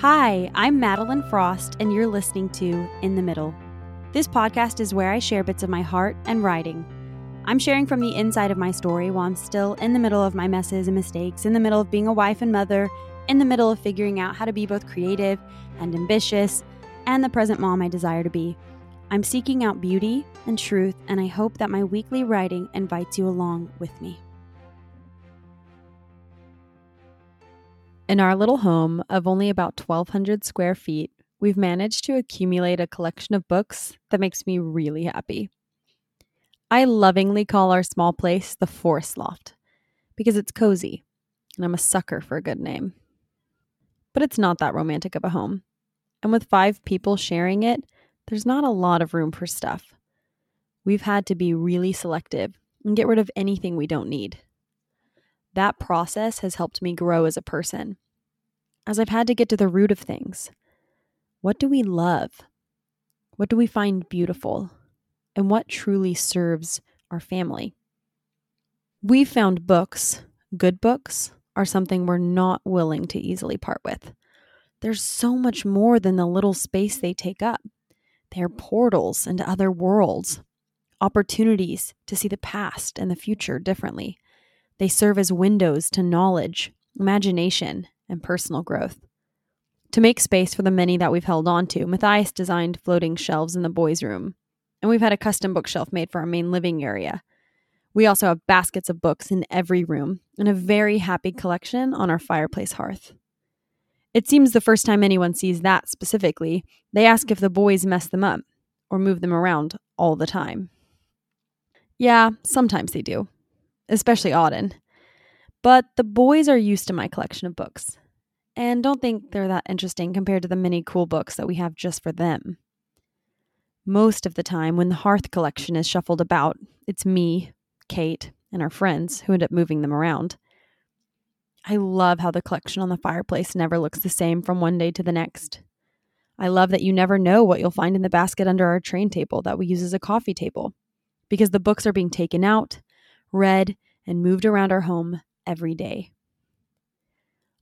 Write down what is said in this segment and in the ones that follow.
Hi, I'm Madeline Frost, and you're listening to In the Middle. This podcast is where I share bits of my heart and writing. I'm sharing from the inside of my story while I'm still in the middle of my messes and mistakes, in the middle of being a wife and mother, in the middle of figuring out how to be both creative and ambitious, and the present mom I desire to be. I'm seeking out beauty and truth, and I hope that my weekly writing invites you along with me. In our little home of only about 1,200 square feet, we've managed to accumulate a collection of books that makes me really happy. I lovingly call our small place the Forest Loft because it's cozy, and I'm a sucker for a good name. But it's not that romantic of a home. And with five people sharing it, there's not a lot of room for stuff. We've had to be really selective and get rid of anything we don't need. That process has helped me grow as a person, as I've had to get to the root of things. What do we love? What do we find beautiful? And what truly serves our family? We've found books, good books, are something we're not willing to easily part with. There's so much more than the little space they take up. They're portals into other worlds, opportunities to see the past and the future differently. They serve as windows to knowledge, imagination, and personal growth. To make space for the many that we've held on to, Matthias designed floating shelves in the boys' room, and we've had a custom bookshelf made for our main living area. We also have baskets of books in every room and a very happy collection on our fireplace hearth. It seems the first time anyone sees that specifically, they ask if the boys mess them up or move them around all the time. Yeah, sometimes they do especially Auden. But the boys are used to my collection of books and don't think they're that interesting compared to the many cool books that we have just for them. Most of the time, when the hearth collection is shuffled about, it's me, Kate, and our friends who end up moving them around. I love how the collection on the fireplace never looks the same from one day to the next. I love that you never know what you'll find in the basket under our train table that we use as a coffee table because the books are being taken out, read, and moved around our home every day.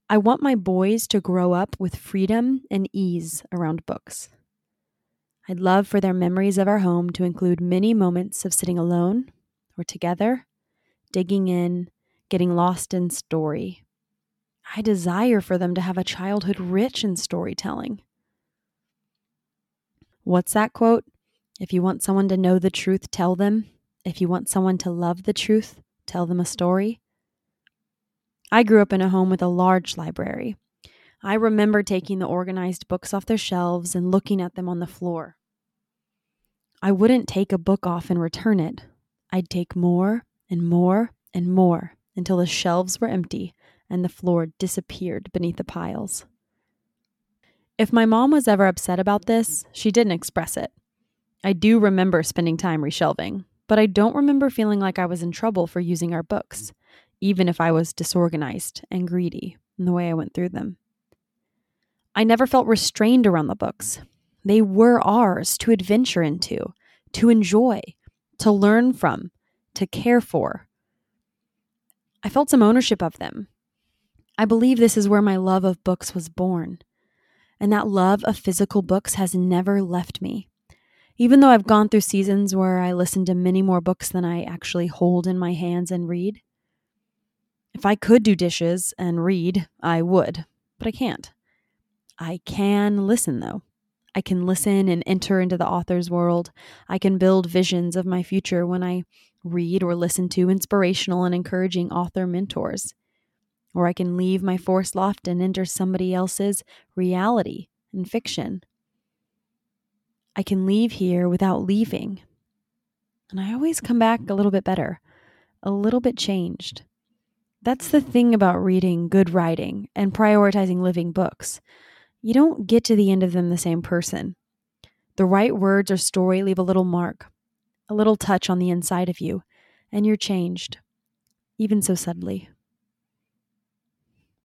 I want my boys to grow up with freedom and ease around books. I'd love for their memories of our home to include many moments of sitting alone or together, digging in, getting lost in story. I desire for them to have a childhood rich in storytelling. What's that quote? If you want someone to know the truth, tell them. If you want someone to love the truth, tell them a story. I grew up in a home with a large library. I remember taking the organized books off their shelves and looking at them on the floor. I wouldn't take a book off and return it. I'd take more and more and more until the shelves were empty and the floor disappeared beneath the piles. If my mom was ever upset about this, she didn't express it. I do remember spending time reshelving, but I don't remember feeling like I was in trouble for using our books, even if I was disorganized and greedy in the way I went through them. I never felt restrained around the books. They were ours to adventure into, to enjoy, to learn from, to care for. I felt some ownership of them. I believe this is where my love of books was born. And that love of physical books has never left me. Even though I've gone through seasons where I listen to many more books than I actually hold in my hands and read, if I could do dishes and read, I would, but I can't. I can listen though. I can listen and enter into the author's world. I can build visions of my future when I read or listen to inspirational and encouraging author mentors. Or I can leave my forest loft and enter somebody else's reality and fiction. I can leave here without leaving. And I always come back a little bit better, a little bit changed. That's the thing about reading good writing and prioritizing living books. You don't get to the end of them the same person. The right words or story leave a little mark, a little touch on the inside of you, and you're changed, even so subtly.